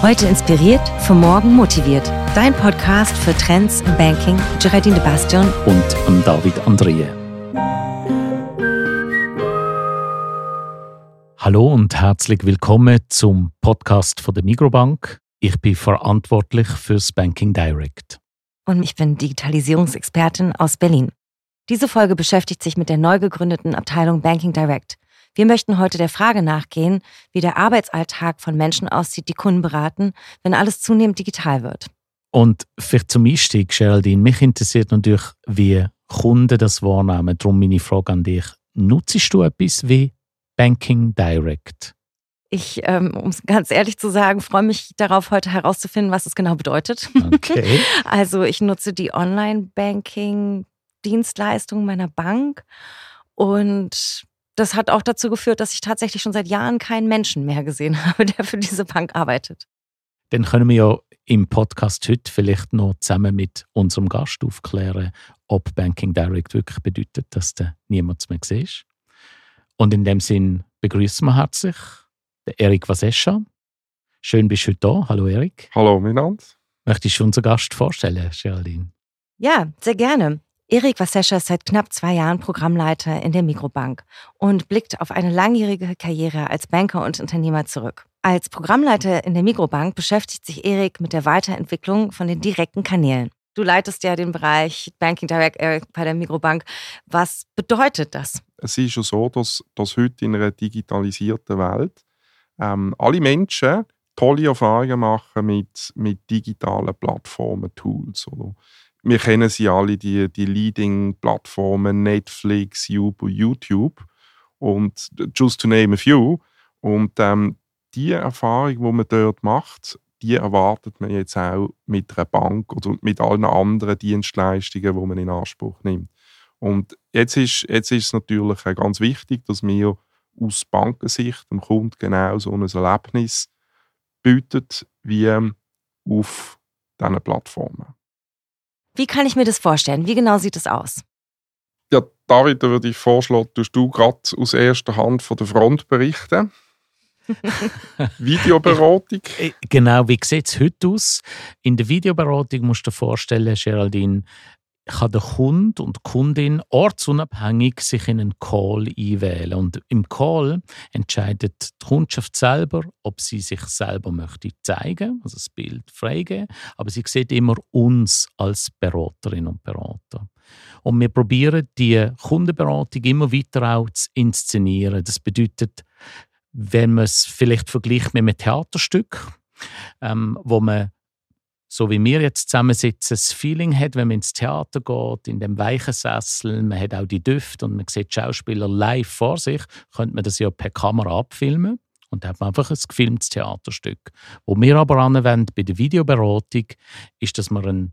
Heute inspiriert, für morgen motiviert. Dein Podcast für Trends im Banking. Geraldine de Bastion und David Andrie. Hallo und herzlich willkommen zum Podcast von der Migrobank. Ich bin verantwortlich fürs Banking Direct. Und ich bin Digitalisierungsexpertin aus Berlin. Diese Folge beschäftigt sich mit der neu gegründeten Abteilung Banking Direct. Wir möchten heute der Frage nachgehen, wie der Arbeitsalltag von Menschen aussieht, die Kunden beraten, wenn alles zunehmend digital wird. Und vielleicht zum Einstieg, Geraldine, mich interessiert natürlich, wie Kunden das wahrnehmen. Darum meine Frage an dich. Nutzt du etwas wie Banking Direct? Ich, ähm, um es ganz ehrlich zu sagen, freue mich darauf, heute herauszufinden, was es genau bedeutet. Okay. also ich nutze die Online-Banking-Dienstleistung meiner Bank und das hat auch dazu geführt, dass ich tatsächlich schon seit Jahren keinen Menschen mehr gesehen habe, der für diese Bank arbeitet. Dann können wir ja im Podcast heute vielleicht noch zusammen mit unserem Gast aufklären, ob Banking Direct wirklich bedeutet, dass du niemand mehr siehst. Und in dem Sinn begrüßen wir herzlich den Erik Vasescha. Schön bist du heute da. Hallo Erik. Hallo miteinander. Möchtest du unseren Gast vorstellen, Geraldine? Ja, sehr gerne. Erik Wassescher ist seit knapp zwei Jahren Programmleiter in der Mikrobank und blickt auf eine langjährige Karriere als Banker und Unternehmer zurück. Als Programmleiter in der Mikrobank beschäftigt sich Erik mit der Weiterentwicklung von den direkten Kanälen. Du leitest ja den Bereich Banking Direct bei der Mikrobank. Was bedeutet das? Es ist schon so, dass, dass heute in einer digitalisierten Welt ähm, alle Menschen tolle Erfahrungen machen mit, mit digitalen Plattformen, Tools. Oder? Wir kennen sie alle, die, die Leading-Plattformen Netflix, YouTube und just to name a few. Und ähm, die Erfahrung, die man dort macht, die erwartet man jetzt auch mit einer Bank oder mit allen anderen Dienstleistungen, die man in Anspruch nimmt. Und jetzt ist, jetzt ist es natürlich ganz wichtig, dass wir aus Bankensicht dem Kunden genau so ein Erlebnis bieten wie auf diesen Plattformen. Wie kann ich mir das vorstellen? Wie genau sieht es aus? Ja, David, da würde ich vorschlagen, tust du gerade aus erster Hand von der Front berichten. Videoberatung. Genau, wie sieht es heute aus? In der Videoberatung musst du dir vorstellen, Geraldine, kann der Kunde und die Kundin ortsunabhängig sich in einen Call einwählen. Und im Call entscheidet die Kundschaft selber, ob sie sich selber möchte zeigen, also das Bild freigeben, aber sie sieht immer uns als Beraterin und Berater. Und wir probieren die Kundenberatung immer weiter auch zu inszenieren. Das bedeutet, wenn man es vielleicht vergleicht mit einem Theaterstück, ähm, wo man so wie wir jetzt zusammensitzen, das Feeling hat, wenn man ins Theater geht, in dem weichen Sessel, man hat auch die Düfte und man sieht Schauspieler live vor sich, könnte man das ja per Kamera abfilmen und dann hat man einfach ein gefilmtes Theaterstück. Wo wir aber anwenden bei der Videoberatung, ist, dass man einen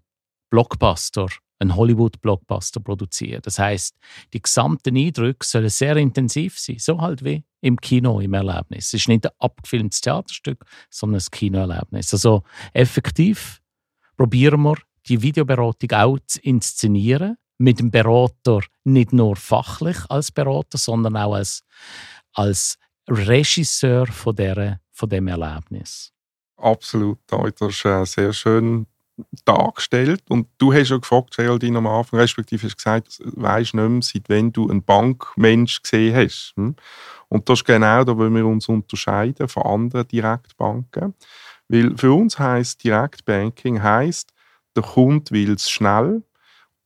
Blockbuster, einen Hollywood-Blockbuster produzieren. Das heißt, die gesamten Eindrücke sollen sehr intensiv sein, so halt wie im Kino im Erlebnis. Es ist nicht ein abgefilmtes Theaterstück, sondern ein Kinoerlebnis. Also effektiv probieren wir, die Videoberatung auch zu inszenieren. Mit dem Berater nicht nur fachlich als Berater, sondern auch als, als Regisseur von, der, von dem Erlebnis. Absolut, das ist äh, sehr schön dargestellt. Und du hast ja gefragt, Geraldine, am Anfang, respektive hast gesagt, du weißt nicht mehr, seit wann du einen Bankmensch gesehen hast. Hm? Und das ist genau da, wo wir uns unterscheiden von anderen Direktbanken. Weil für uns heißt Direktbanking heißt, der Kunde will es schnell,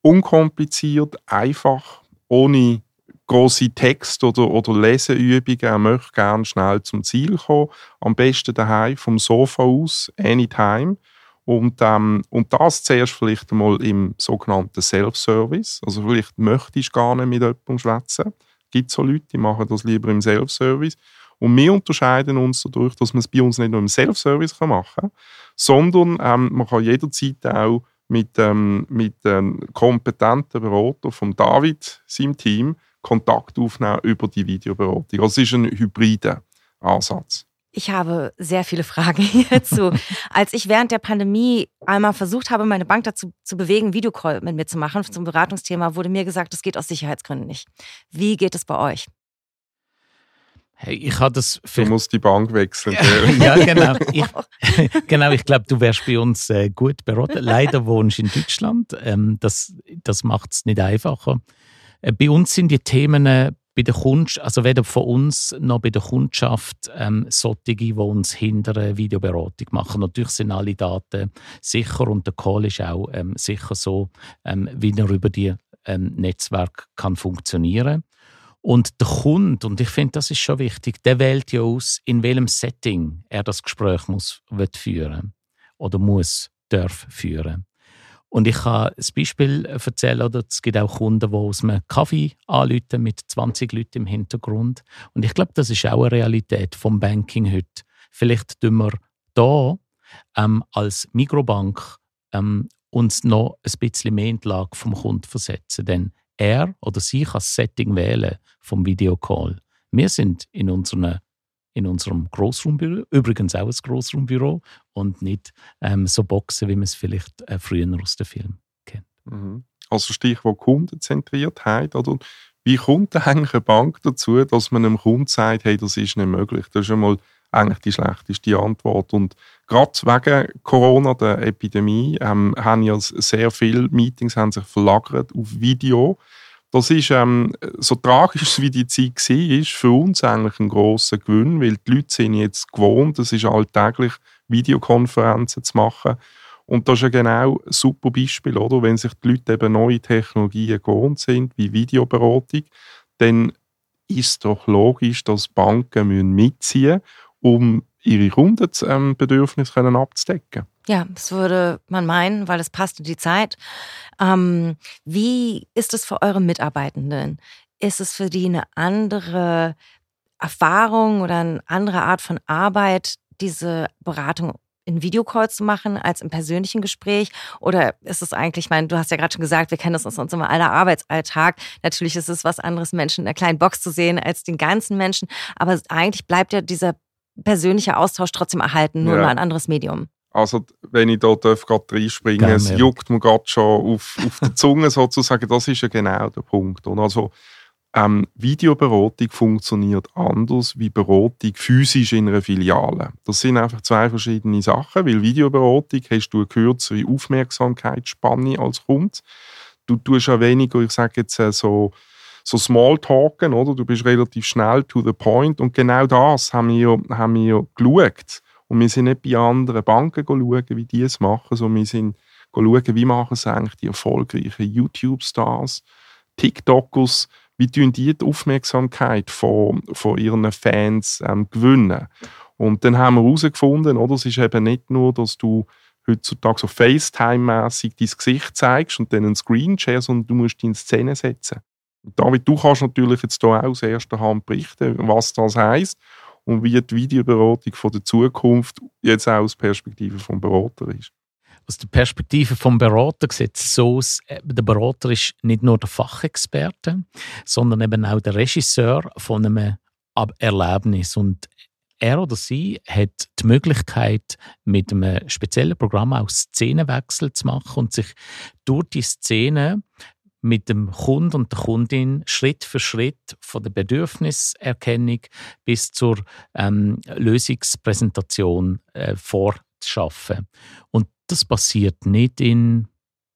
unkompliziert, einfach, ohne große Text- oder, oder Leseübungen. Er möchte gerne schnell zum Ziel kommen. Am besten daheim vom Sofa aus, anytime. Und, ähm, und das zuerst vielleicht einmal im sogenannten Self-Service. Also vielleicht möchtest du gar nicht mit jemandem schwätzen. Es gibt so Leute, die machen das lieber im Self-Service. Und wir unterscheiden uns dadurch, dass man es bei uns nicht nur im Self-Service machen kann, sondern ähm, man kann jederzeit auch mit, ähm, mit ähm, kompetenten Beratern von David, seinem Team, Kontakt aufnehmen über die Videoberatung. Also es ist ein hybrider Ansatz. Ich habe sehr viele Fragen hierzu. Als ich während der Pandemie einmal versucht habe, meine Bank dazu zu bewegen, Videocall mit mir zu machen zum Beratungsthema, wurde mir gesagt, das geht aus Sicherheitsgründen nicht. Wie geht es bei euch? Hey, ich habe das Du musst die Bank wechseln. ja, genau. Ich, genau, ich glaube, du wärst bei uns äh, gut beraten. Leider wohnst du in Deutschland. Ähm, das das macht es nicht einfacher. Äh, bei uns sind die Themen äh, bei der Kunst, also weder von uns noch bei der Kundschaft ähm, solche, die uns hinter einer Videoberatung machen. Natürlich sind alle Daten sicher und der Call ist auch ähm, sicher so, ähm, wie er über die ähm, Netzwerk kann funktionieren und der Kunde, und ich finde, das ist schon wichtig, der wählt ja aus, in welchem Setting er das Gespräch muss, führen oder muss, darf führen. Und ich kann ein Beispiel erzählen, oder es gibt auch Kunden, die aus einem Kaffee anrufen mit 20 Leuten im Hintergrund. Und ich glaube, das ist auch eine Realität vom Banking heute. Vielleicht tun wir da ähm, als Mikrobank ähm, uns noch ein bisschen mehr in die Lage vom Kunden versetzen. Denn er oder sie kann das Setting wählen vom Videocall. Wir sind in, unseren, in unserem Grossraumbüro, übrigens auch ein Grossraumbüro und nicht ähm, so Boxen, wie man es vielleicht äh, früher aus dem Film kennt. Mhm. Also Stichwort Kundenzentriertheit. Oder? Wie kommt eigentlich eine Bank dazu, dass man einem Kunden sagt, hey, das ist nicht möglich? Das ist einmal eigentlich die schlechteste Antwort. Und gerade wegen Corona, der Epidemie, ähm, haben ja sehr viele Meetings haben sich verlagert auf Video. Das ist, ähm, so tragisch wie die Zeit war, ist für uns eigentlich ein grosser Gewinn, weil die Leute sind jetzt gewohnt, es ist alltäglich, Videokonferenzen zu machen. Und das ist ja genau ein super Beispiel, oder? Wenn sich die Leute eben neue Technologien gewohnt sind, wie Videoberatung, dann ist doch logisch, dass Banken mitziehen müssen um ihre Kundenbedürfnisse ähm, abzudecken. Ja, das würde man meinen, weil es passt in die Zeit. Ähm, wie ist es für eure Mitarbeitenden? Ist es für die eine andere Erfahrung oder eine andere Art von Arbeit, diese Beratung in Videocalls zu machen als im persönlichen Gespräch? Oder ist es eigentlich, ich meine, du hast ja gerade schon gesagt, wir kennen das aus unserem aller Arbeitsalltag. Natürlich ist es was anderes, Menschen in einer kleinen Box zu sehen als den ganzen Menschen. Aber eigentlich bleibt ja dieser persönliche Austausch trotzdem erhalten, nur ja. über ein anderes Medium. Also, wenn ich da gerade reinspringen darf, es juckt mir gerade schon auf, auf der Zunge sozusagen. Das ist ja genau der Punkt. Und also, ähm, Videoberatung funktioniert anders wie Beratung physisch in einer Filiale. Das sind einfach zwei verschiedene Sachen, weil Videoberatung hast du eine kürzere Aufmerksamkeitsspanne als Kunde. Du tust ja weniger, ich sage jetzt äh, so, so Smalltalken, oder? Du bist relativ schnell to the point. Und genau das haben wir, haben wir geschaut. Und wir sind nicht bei anderen Banken schauen, wie die es machen, sondern wir sind schauen, wie machen es eigentlich die erfolgreichen YouTube-Stars, TikTokers, wie tun die die Aufmerksamkeit von, von ihren Fans ähm, gewinnen. Und dann haben wir herausgefunden, oder, es ist eben nicht nur, dass du heutzutage so FaceTime-mässig dein Gesicht zeigst und dann einen Screenshare, sondern du musst in Szene setzen. David, du kannst natürlich jetzt hier aus erster Hand berichten, was das heißt und wie die Videoberatung von der Zukunft jetzt auch aus Perspektive vom Berater ist. Aus der Perspektive vom Berater sieht es so aus, äh, der Berater ist nicht nur der Fachexperte, sondern eben auch der Regisseur von einem Erlebnis und er oder sie hat die Möglichkeit, mit einem speziellen Programm auch Szenenwechsel zu machen und sich durch die Szene mit dem Kunden und der Kundin Schritt für Schritt von der Bedürfniserkennung bis zur ähm, Lösungspräsentation äh, vorzuschaffen. Und das passiert nicht in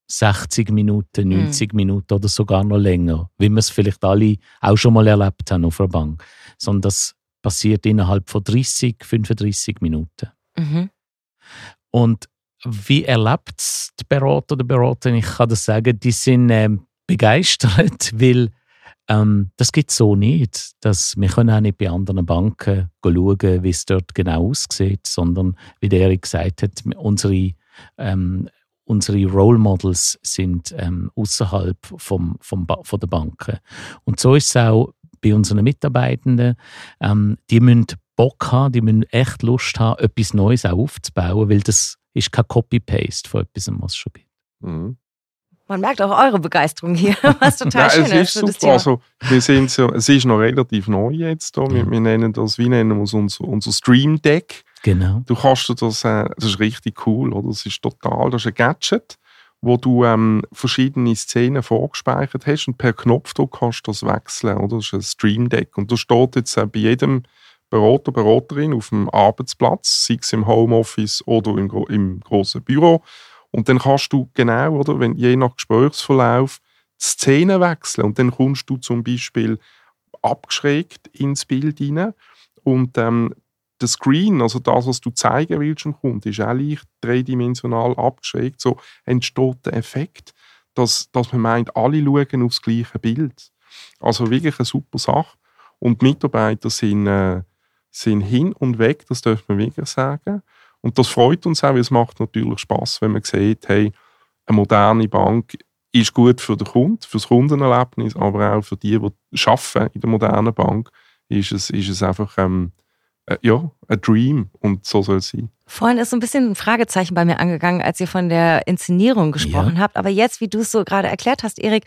60 Minuten, 90 mhm. Minuten oder sogar noch länger, wie wir es vielleicht alle auch schon mal erlebt haben auf einer Bank, sondern das passiert innerhalb von 30, 35 Minuten. Mhm. Und wie erlebt es der Berater oder Beraterin? Ich kann das sagen, die sind ähm, begeistert, weil ähm, das gibt es so nicht. Dass wir können auch nicht bei anderen Banken schauen, wie es dort genau aussieht, sondern wie der Erik gesagt hat, unsere, ähm, unsere Role Models sind ähm, außerhalb vom, vom von der Banken. Und so ist es auch bei unseren Mitarbeitenden. Ähm, die müssen Bock haben, die müssen echt Lust haben, etwas Neues aufzubauen, weil das ist kein Copy-Paste von etwas, was es schon gibt. Mhm. Man merkt auch eure Begeisterung hier, was total ja, schön es ist. Super. Thema. Also, wir sind so, es ist noch relativ neu jetzt. Da. Wir, wir nennen das, wie nennen wir es, unser, unser Stream Deck. Genau. Du kannst das, äh, das ist richtig cool, oder? Das ist total, das ist ein Gadget. wo du ähm, verschiedene Szenen vorgespeichert hast und per Knopfdruck kannst du das wechseln. Oder? Das ist ein Stream Deck. Und da steht jetzt äh, bei jedem Berater, Beraterin auf dem Arbeitsplatz, sei es im Homeoffice oder im, im großen Büro. Und dann kannst du genau, oder, wenn, je nach Gesprächsverlauf, die Szene wechseln. Und dann kommst du zum Beispiel abgeschrägt ins Bild hinein. Und ähm, der Screen, also das, was du zeigen willst am Kunden, ist auch leicht dreidimensional abgeschrägt. So entsteht der Effekt, dass, dass man meint, alle schauen aufs gleiche Bild. Also wirklich eine super Sache. Und die Mitarbeiter sind, äh, sind hin und weg, das darf man wirklich sagen. Und das freut uns auch, weil es macht natürlich Spaß, wenn man sieht, hey, eine moderne Bank ist gut für den Kunden, für das Kundenerlebnis, aber auch für die, die arbeiten in der modernen Bank, ist es, ist es einfach ähm, äh, ja, ein Dream und so soll es sein. Vorhin ist so ein bisschen ein Fragezeichen bei mir angegangen, als ihr von der Inszenierung gesprochen ja. habt. Aber jetzt, wie du es so gerade erklärt hast, Erik,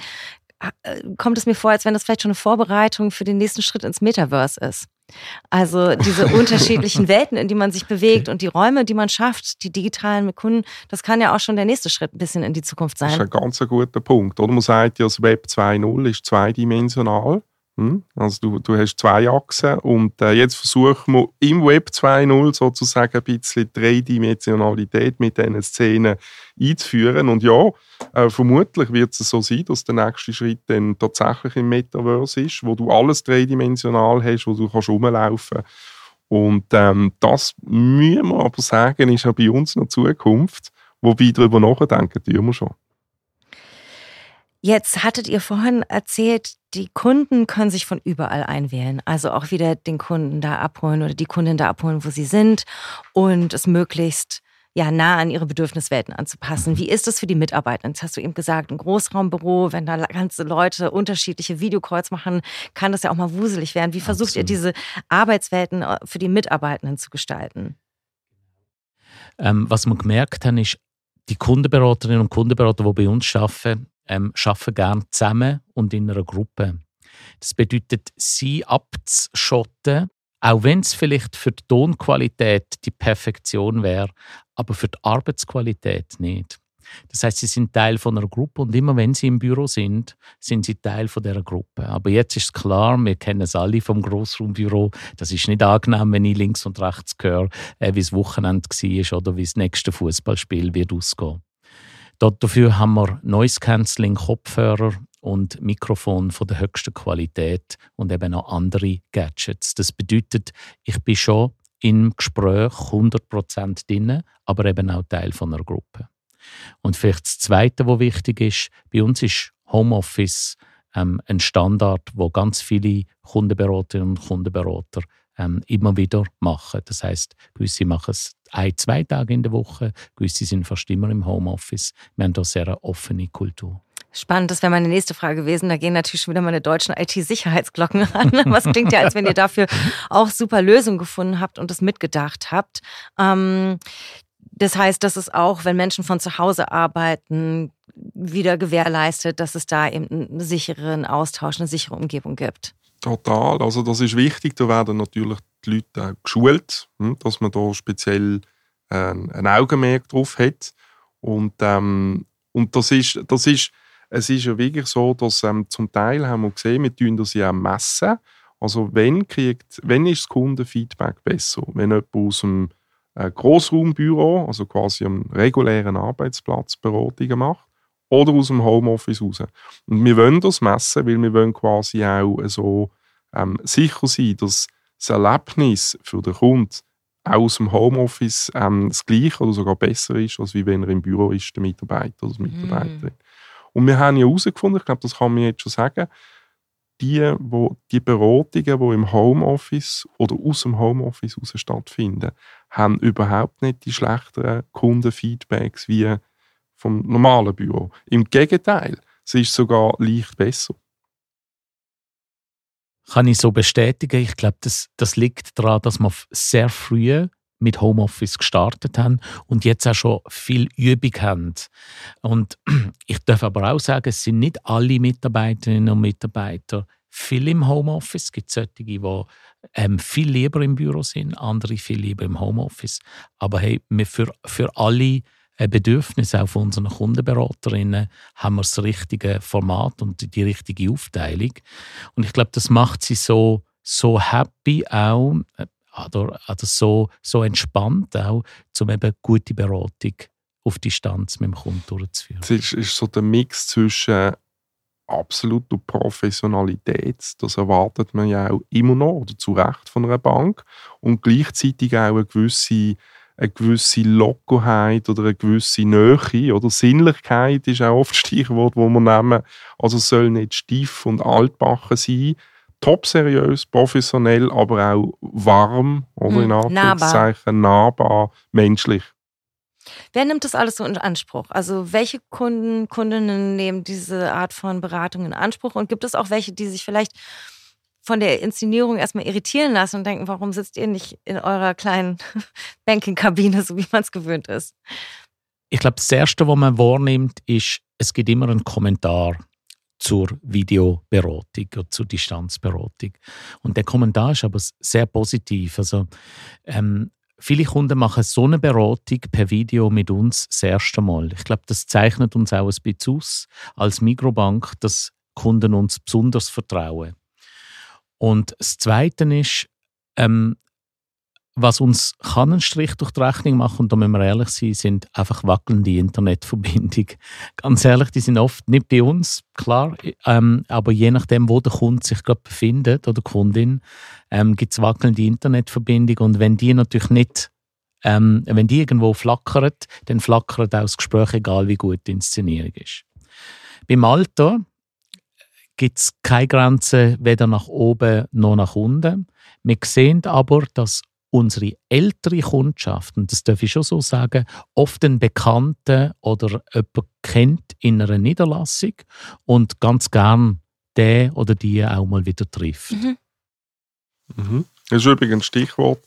äh, kommt es mir vor, als wenn das vielleicht schon eine Vorbereitung für den nächsten Schritt ins Metaverse ist. Also diese unterschiedlichen Welten, in die man sich bewegt und die Räume, die man schafft, die digitalen mit Kunden, das kann ja auch schon der nächste Schritt ein bisschen in die Zukunft sein. Das ist ein ganz guter Punkt. Oder man sagt ja, das Web 2.0 ist zweidimensional. Hm? Also du, du hast zwei Achsen und äh, jetzt versuchen wir im Web 2.0 sozusagen ein bisschen Dreidimensionalität mit diesen Szenen einzuführen. Und ja, äh, vermutlich wird es so sein, dass der nächste Schritt dann tatsächlich im Metaverse ist, wo du alles dreidimensional hast, wo du kannst rumlaufen kannst. Und ähm, das müssen wir aber sagen, ist auch bei uns noch Zukunft. Wobei darüber nachdenken, tun wir schon. Jetzt hattet ihr vorhin erzählt, die Kunden können sich von überall einwählen. Also auch wieder den Kunden da abholen oder die Kundin da abholen, wo sie sind und es möglichst ja, nah an ihre Bedürfniswelten anzupassen. Wie ist das für die Mitarbeiter? Jetzt hast du eben gesagt, ein Großraumbüro, wenn da ganze Leute unterschiedliche Videocalls machen, kann das ja auch mal wuselig werden. Wie versucht Absolut. ihr diese Arbeitswelten äh, für die Mitarbeitenden zu gestalten? Ähm, was wir gemerkt haben, ist, die Kundenberaterinnen und Kundenberater, die bei uns arbeiten, ähm, arbeiten gerne zusammen und in einer Gruppe. Das bedeutet, sie abzuschotten, auch wenn es vielleicht für die Tonqualität die Perfektion wäre, aber für die Arbeitsqualität nicht. Das heißt, sie sind Teil von einer Gruppe und immer wenn sie im Büro sind, sind sie Teil von dieser Gruppe. Aber jetzt ist klar, wir kennen es alle vom Grossraumbüro. Das ist nicht angenehm, wenn ich links und rechts höre, äh, wie es Wochenende war oder wie das nächste Fußballspiel wird ausgehen. Dafür haben wir Noise Cancelling Kopfhörer und Mikrofon von der höchsten Qualität und eben auch andere Gadgets. Das bedeutet, ich bin schon im Gespräch 100% drin, aber eben auch Teil von einer Gruppe. Und vielleicht das Zweite, was wichtig ist, bei uns ist Homeoffice ähm, ein Standard, wo ganz viele Kundenberaterinnen und Kundenberater ähm, immer wieder machen. Das heißt, gewisse machen es ein, zwei Tage in der Woche, gewisse sind fast immer im Homeoffice. Wir haben da sehr eine offene Kultur. Spannend, das wäre meine nächste Frage gewesen. Da gehen natürlich schon wieder meine deutschen IT-Sicherheitsglocken an. Was klingt ja, als wenn ihr dafür auch super Lösungen gefunden habt und es mitgedacht habt. Ähm, das heißt, dass es auch, wenn Menschen von zu Hause arbeiten, wieder gewährleistet, dass es da eben einen sicheren Austausch, eine sichere Umgebung gibt. Total. Also das ist wichtig. Da werden natürlich die Leute auch geschult, hm, dass man da speziell äh, ein Augenmerk drauf hat. Und, ähm, und das ist, das ist, es ist ja wirklich so, dass ähm, zum Teil haben wir gesehen, wir tun das ja messen. Also wenn, kriegt, wenn ist das Kundenfeedback besser? Wenn jemand aus dem äh, Grossraumbüro, also quasi am regulären Arbeitsplatz Beratungen macht, oder aus dem Homeoffice raus. Und wir wollen das messen, weil wir wollen quasi auch so ähm, sicher sein, dass das Erlebnis für den Kunden auch aus dem Homeoffice ähm, das gleiche oder sogar besser ist, als wenn er im Büro ist, der Mitarbeiter oder die Mitarbeiterin. Mm. Und wir haben ja herausgefunden, ich glaube, das kann man jetzt schon sagen, die, wo, die Beratungen, die im Homeoffice oder aus dem Homeoffice heraus stattfinden, haben überhaupt nicht die schlechteren Kundenfeedbacks wie vom normalen Büro. Im Gegenteil, es ist sogar leicht besser. Kann ich so bestätigen. Ich glaube, das, das liegt daran, dass wir sehr früh mit Homeoffice gestartet haben und jetzt auch schon viel Übung haben. Und ich darf aber auch sagen, es sind nicht alle Mitarbeiterinnen und Mitarbeiter viel im Homeoffice. Es gibt solche, die ähm, viel lieber im Büro sind, andere viel lieber im Homeoffice. Aber hey, für, für alle Bedürfnis auch von unseren Kundenberaterinnen, haben wir das richtige Format und die richtige Aufteilung. Und ich glaube, das macht sie so, so happy auch, äh, oder, oder so, so entspannt auch, um eben gute Beratung auf Distanz mit dem Kunden durchzuführen. Es ist, ist so der Mix zwischen absoluter Professionalität, das erwartet man ja auch immer noch, oder zu Recht von einer Bank, und gleichzeitig auch eine gewisse, eine gewisse Lockerheit oder eine gewisse Nähe oder Sinnlichkeit ist auch oft das Stichwort, wo man nehmen. Also soll nicht stief und altbachen sein, top seriös, professionell, aber auch warm oder in Hm, Anführungszeichen nahbar, menschlich. Wer nimmt das alles so in Anspruch? Also welche Kunden, Kundinnen nehmen diese Art von Beratung in Anspruch? Und gibt es auch welche, die sich vielleicht von der Inszenierung erstmal irritieren lassen und denken, warum sitzt ihr nicht in eurer kleinen Banking-Kabine, so wie man es gewöhnt ist? Ich glaube, das Erste, was man wahrnimmt, ist, es gibt immer einen Kommentar zur Videoberatung oder zur Distanzberatung. Und der Kommentar ist aber sehr positiv. Also, ähm, viele Kunden machen so eine Beratung per Video mit uns das erste Mal. Ich glaube, das zeichnet uns auch ein bisschen aus als Mikrobank, dass Kunden uns besonders vertrauen. Und das Zweite ist, ähm, was uns kann einen Strich durch die Rechnung machen, und da müssen wir ehrlich sein, sind einfach wackelnde Internetverbindungen. Ganz ehrlich, die sind oft nicht bei uns, klar, ähm, aber je nachdem, wo der Kunde sich gerade befindet oder die Kundin, ähm, gibt es wackelnde Internetverbindungen und wenn die natürlich nicht, ähm, wenn die irgendwo flackert, dann flackert auch das Gespräch, egal wie gut die Inszenierung ist. Beim Alter gibt es keine Grenze weder nach oben noch nach unten. Wir sehen aber, dass unsere ältere Kundschaft, und das darf ich schon so sagen, oft einen Bekannten oder jemanden kennt in einer Niederlassung und ganz gern den oder die auch mal wieder trifft. Mhm. Mhm. Das ist übrigens ein Stichwort,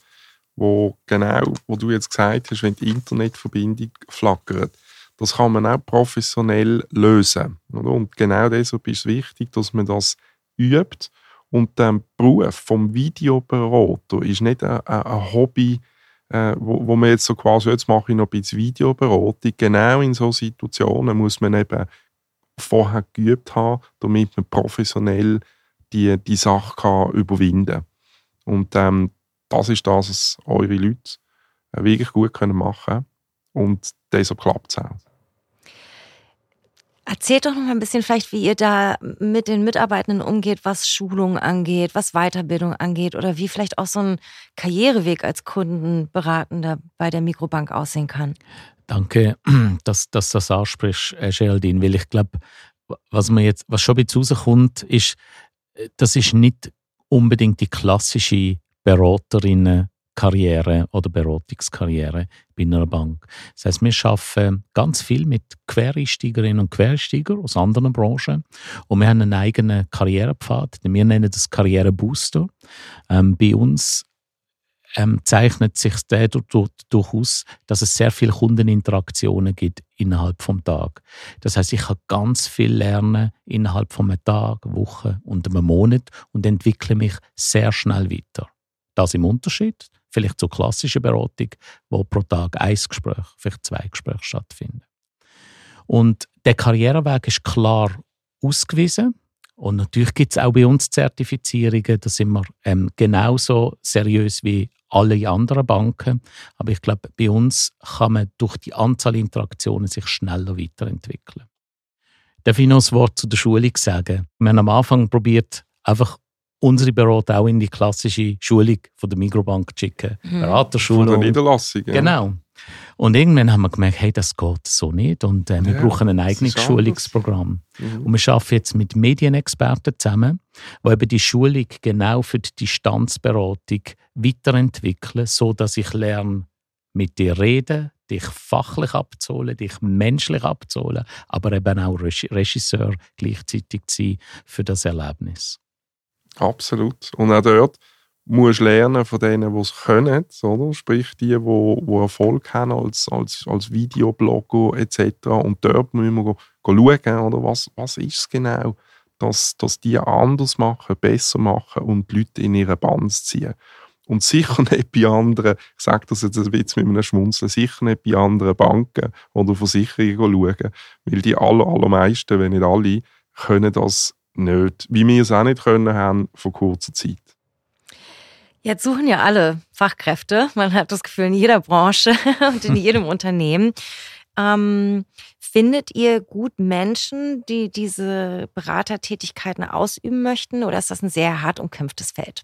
wo genau, wo du jetzt gesagt hast, wenn die Internetverbindung flackert, das kann man auch professionell lösen. Oder? Und genau deshalb ist es wichtig, dass man das übt. Und der Beruf vom Videoberater ist nicht ein, ein, Hobby, äh, wo, wo man jetzt so quasi, jetzt mache ich noch ein bisschen Videoberatung. Genau in solchen Situationen muss man eben vorher geübt haben, damit man professionell die, die Sache kann überwinden kann. Und ähm, das ist das, was eure Leute äh, wirklich gut machen können. Und deshalb klappt es auch. Erzählt doch noch mal ein bisschen vielleicht, wie ihr da mit den Mitarbeitenden umgeht, was Schulung angeht, was Weiterbildung angeht oder wie vielleicht auch so ein Karriereweg als Kundenberatender bei der Mikrobank aussehen kann. Danke, dass, dass du das ansprichst, äh, Geraldine, weil ich glaube, was, man jetzt, was schon bisschen rauskommt, ist, äh, das ist nicht unbedingt die klassische Beraterinnen- Karriere oder Beratungskarriere bei einer Bank. Das heißt, wir arbeiten ganz viel mit Quereinsteigerinnen und Quereinsteigern aus anderen Branchen und wir haben einen eigenen Karrierepfad, wir nennen das Karrierebooster. Ähm, bei uns ähm, zeichnet sich dadurch aus, dass es sehr viele Kundeninteraktionen gibt innerhalb vom Tag. Das heißt, ich kann ganz viel lernen innerhalb von einem Tag, Woche und einem Monat und entwickle mich sehr schnell weiter. Das im Unterschied vielleicht zur klassischen Beratung, wo pro Tag ein Gespräch, vielleicht zwei Gespräche stattfinden. Und der Karriereweg ist klar ausgewiesen. Und natürlich gibt es auch bei uns Zertifizierungen, da sind wir ähm, genauso seriös wie alle anderen Banken. Aber ich glaube, bei uns kann man durch die Anzahl Interaktionen sich schneller weiterentwickeln. Darf ich noch ein Wort zu der Schulung sagen? Wir haben am Anfang probiert, einfach unsere Berater auch in die klassische Schulung von der Mikrobank schicken. Mhm. Beraterschulung. Von der Niederlassung. Ja. Genau. Und irgendwann haben wir gemerkt, hey, das geht so nicht und äh, wir Ja, brauchen ein eigenes. Schulungsprogramm. Mhm. Und wir arbeiten jetzt mit Medienexperten zusammen, die eben die Schulung genau für die Distanzberatung weiterentwickeln, so dass ich lerne, mit dir reden, dich fachlich abzuholen, dich menschlich abzuholen, aber eben auch Reg- Regisseur gleichzeitig zu sein für das Erlebnis. Absolut. Und auch dort musst du lernen von denen, die es können, oder? sprich die, die, Erfolg haben als, als, als Videoblogger etc. Und dort müssen wir schauen, oder? Was, was ist es genau, dass, dass die anders machen, besser machen und die Leute in ihre Bands ziehen. und sicher nicht bei anderen, ich sage das jetzt ein bisschen mit einem Schmunzeln, sicher nicht bei anderen Banken oder Versicherungen schauen, weil die aller, allermeisten, wenn nicht alle, können das nicht, wie wir es auch nicht können haben vor kurzer Zeit. Jetzt suchen ja alle Fachkräfte. Man hat das Gefühl, in jeder Branche und in jedem Unternehmen. Ähm, findet ihr gut Menschen, die diese Beratertätigkeiten ausüben möchten, oder ist das ein sehr hart umkämpftes Feld?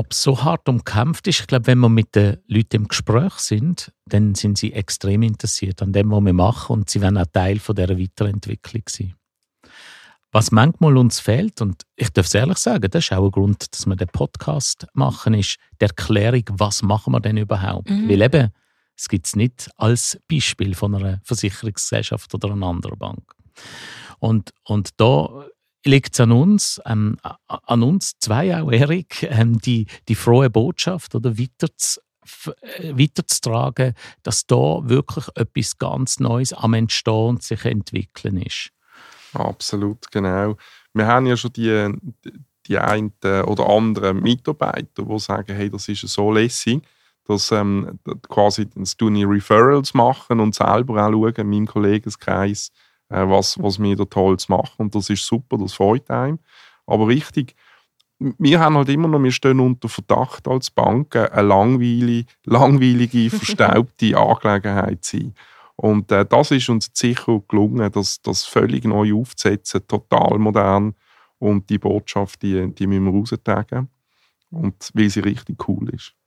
Ob es so hart umkämpft ist, ich glaube, wenn wir mit den Leuten im Gespräch sind, dann sind sie extrem interessiert an dem, was wir machen und sie werden auch Teil von dieser Weiterentwicklung sein. Was manchmal uns fehlt, und ich darf es ehrlich sagen, das ist auch ein Grund, dass wir den Podcast machen, ist die Erklärung, was machen wir denn überhaupt? Mhm. Weil eben, es gibt es nicht als Beispiel von einer Versicherungsgesellschaft oder einer anderen Bank. Und, und da liegt es an uns, ähm, an uns zwei auch, Erik, ähm, die, die frohe Botschaft oder weiter äh, weiterzutragen, dass da wirklich etwas ganz Neues am Entstehen und sich entwickeln ist. Absolut, genau. Wir haben ja schon die, die einen oder anderen Mitarbeiter, die sagen, hey, das ist so lässig, dass ähm, quasi dass Referrals machen und selber auch schauen, in meinem Kollegenkreis, was, was wir da Tolles machen. Und das ist super, das freut einem. Aber richtig, wir haben halt immer noch, wir stehen unter Verdacht als Bank, eine langweilige, langweilige verstaubte Angelegenheit zu sein. Und äh, das ist uns sicher gelungen, das, das völlig neu aufzusetzen, total modern. Und die Botschaft, die, die müssen wir raustragen. Und weil sie richtig cool ist.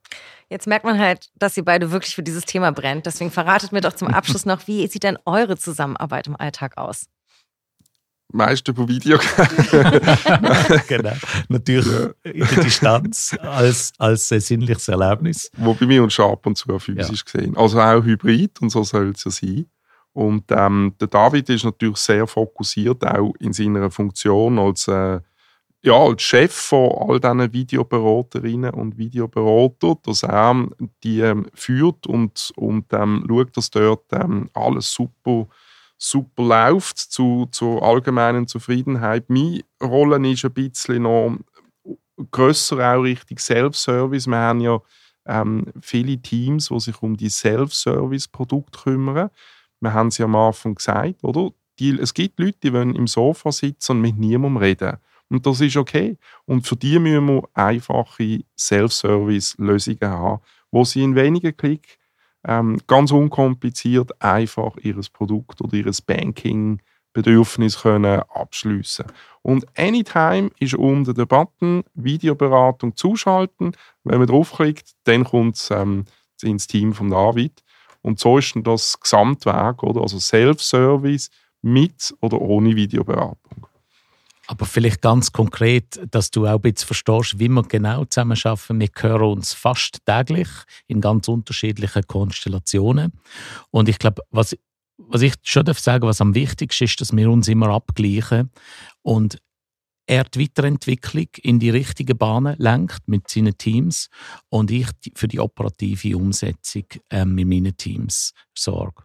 Jetzt merkt man halt, dass ihr beide wirklich für dieses Thema brennt. Deswegen verratet mir doch zum Abschluss noch, wie sieht denn eure Zusammenarbeit im Alltag aus? Meist über Video. genau. Natürlich ja. in der Distanz als, als sinnliches Erlebnis. Wobei wir uns ab und zu physisch ja. sehen. Also auch hybrid und so soll es ja sein. Und ähm, der David ist natürlich sehr fokussiert auch in seiner Funktion als äh, ja, als Chef von all diesen Videoberaterinnen und Videoberater, dass er die ähm, führt und, und ähm, schaut, dass dort ähm, alles super, super läuft zu, zur allgemeinen Zufriedenheit. Meine Rolle ist ein bisschen noch grösser auch Richtung Self-Service. Wir haben ja ähm, viele Teams, die sich um die Self-Service-Produkte kümmern. Wir haben es ja am Anfang gesagt, oder? Die, es gibt Leute, die wollen im Sofa sitzen und mit niemandem reden und das ist okay. Und für die müssen wir einfache Self-Service-Lösungen haben, wo sie in wenigen Klick ähm, ganz unkompliziert einfach ihr Produkt oder ihr Banking-Bedürfnis abschließen Und Anytime ist unter der Button Videoberatung zuschalten. Wenn man draufklickt, dann kommt es ähm, ins Team von David. Und so ist dann das Gesamtwerk, oder? also Self-Service mit oder ohne Videoberatung. Aber vielleicht ganz konkret, dass du auch ein bisschen verstehst, wie wir genau zusammenarbeiten. Wir hören uns fast täglich in ganz unterschiedlichen Konstellationen. Und ich glaube, was, was ich schon darf sagen, was am wichtigsten ist, dass wir uns immer abgleichen und er die Weiterentwicklung in die richtigen Bahnen lenkt mit seinen Teams und ich für die operative Umsetzung äh, mit meinen Teams sorge.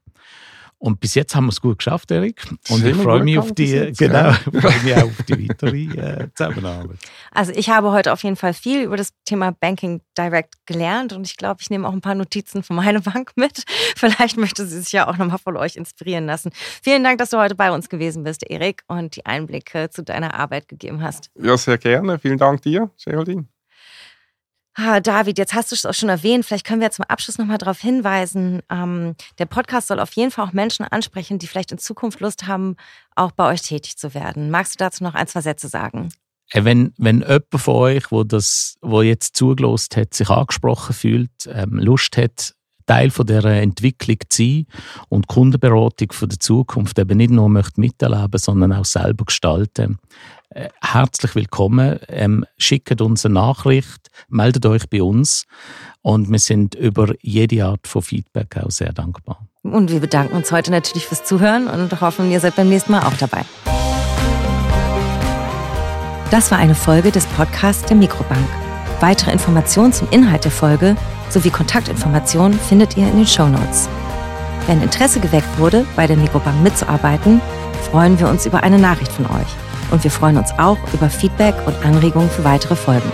Und bis jetzt haben wir es gut geschafft, Erik. Und ich freue mich auf die, jetzt, genau, freue mich auf die weitere äh, Zusammenarbeit. Also ich habe heute auf jeden Fall viel über das Thema Banking Direct gelernt und ich glaube, ich nehme auch ein paar Notizen von meiner Bank mit. Vielleicht möchte sie sich ja auch nochmal von euch inspirieren lassen. Vielen Dank, dass du heute bei uns gewesen bist, Erik, und die Einblicke zu deiner Arbeit gegeben hast. Ja, sehr gerne. Vielen Dank dir, Geraldine. Ah, David, jetzt hast du es auch schon erwähnt. Vielleicht können wir zum Abschluss nochmal darauf hinweisen. Ähm, der Podcast soll auf jeden Fall auch Menschen ansprechen, die vielleicht in Zukunft Lust haben, auch bei euch tätig zu werden. Magst du dazu noch ein, zwei Sätze sagen? Äh, wenn, wenn jemand von euch, wo das, wo jetzt zugelost hat, sich angesprochen fühlt, ähm, Lust hat, Teil von der Entwicklung zu sein und Kundenberatung für die Zukunft eben nicht nur möchte miterleben, sondern auch selber gestalten. Äh, herzlich willkommen. Ähm, schickt uns eine Nachricht, meldet euch bei uns und wir sind über jede Art von Feedback auch sehr dankbar. Und wir bedanken uns heute natürlich fürs Zuhören und hoffen, ihr seid beim nächsten Mal auch dabei. Das war eine Folge des Podcasts der Mikrobank. Weitere Informationen zum Inhalt der Folge sowie Kontaktinformationen findet ihr in den Show Notes. Wenn Interesse geweckt wurde, bei der Mikrobank mitzuarbeiten, freuen wir uns über eine Nachricht von euch und wir freuen uns auch über Feedback und Anregungen für weitere Folgen.